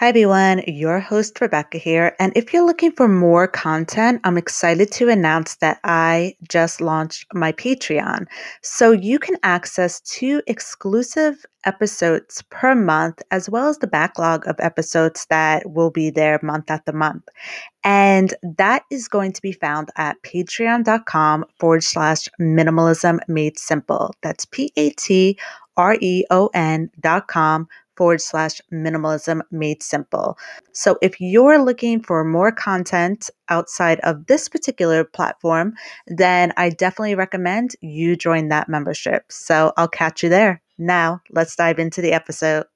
Hi, everyone. Your host, Rebecca here. And if you're looking for more content, I'm excited to announce that I just launched my Patreon. So you can access two exclusive episodes per month, as well as the backlog of episodes that will be there month after month. And that is going to be found at patreon.com forward slash minimalism made simple. That's P A T R E O N dot com forward slash minimalism made simple. So if you're looking for more content outside of this particular platform, then I definitely recommend you join that membership. So I'll catch you there. Now, let's dive into the episode.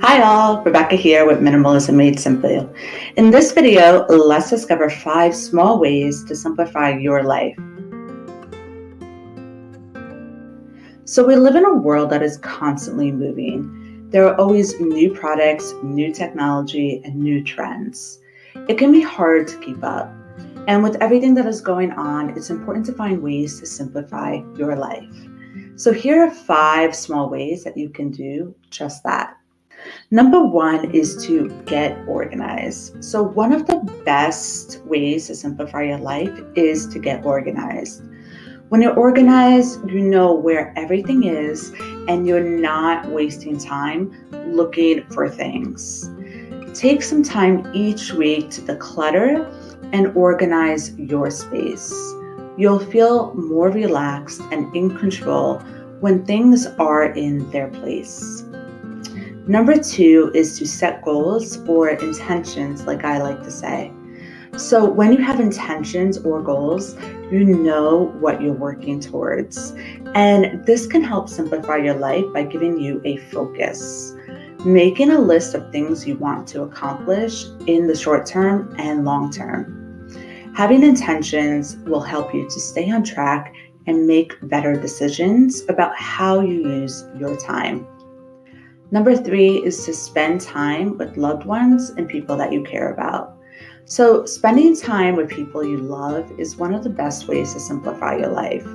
Hi all, Rebecca here with Minimalism Made Simple. In this video, let's discover five small ways to simplify your life. So, we live in a world that is constantly moving. There are always new products, new technology, and new trends. It can be hard to keep up. And with everything that is going on, it's important to find ways to simplify your life. So, here are five small ways that you can do just that. Number one is to get organized. So, one of the best ways to simplify your life is to get organized. When you're organized, you know where everything is and you're not wasting time looking for things. Take some time each week to declutter and organize your space. You'll feel more relaxed and in control when things are in their place. Number two is to set goals or intentions, like I like to say. So, when you have intentions or goals, you know what you're working towards. And this can help simplify your life by giving you a focus. Making a list of things you want to accomplish in the short term and long term. Having intentions will help you to stay on track and make better decisions about how you use your time. Number three is to spend time with loved ones and people that you care about. So, spending time with people you love is one of the best ways to simplify your life.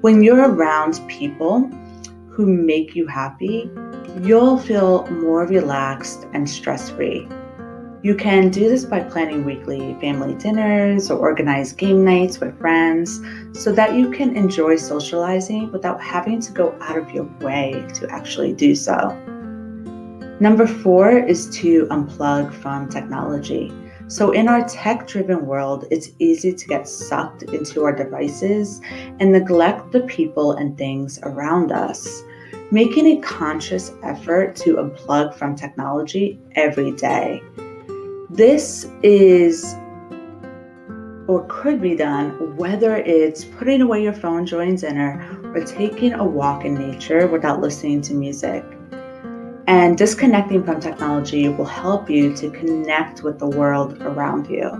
When you're around people who make you happy, you'll feel more relaxed and stress free. You can do this by planning weekly family dinners or organize game nights with friends so that you can enjoy socializing without having to go out of your way to actually do so. Number four is to unplug from technology. So, in our tech driven world, it's easy to get sucked into our devices and neglect the people and things around us. Making a conscious effort to unplug from technology every day. This is or could be done whether it's putting away your phone during dinner or taking a walk in nature without listening to music. And disconnecting from technology will help you to connect with the world around you.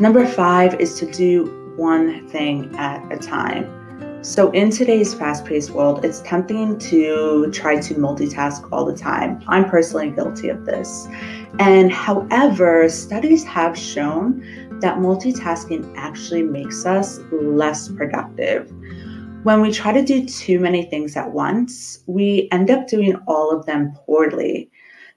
Number five is to do one thing at a time. So, in today's fast paced world, it's tempting to try to multitask all the time. I'm personally guilty of this. And however, studies have shown that multitasking actually makes us less productive when we try to do too many things at once, we end up doing all of them poorly.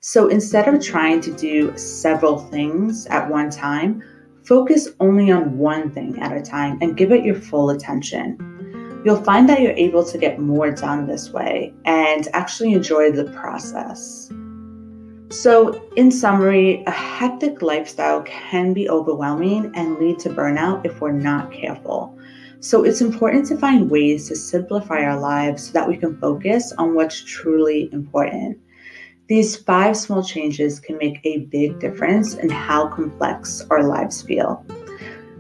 So instead of trying to do several things at one time, focus only on one thing at a time and give it your full attention. You'll find that you're able to get more done this way and actually enjoy the process. So, in summary, a hectic lifestyle can be overwhelming and lead to burnout if we're not careful. So it's important to find ways to simplify our lives so that we can focus on what's truly important. These five small changes can make a big difference in how complex our lives feel.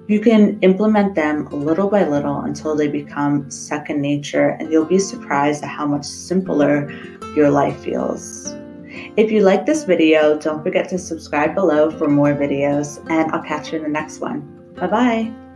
You can implement them little by little until they become second nature, and you'll be surprised at how much simpler your life feels. If you like this video, don't forget to subscribe below for more videos, and I'll catch you in the next one. Bye bye.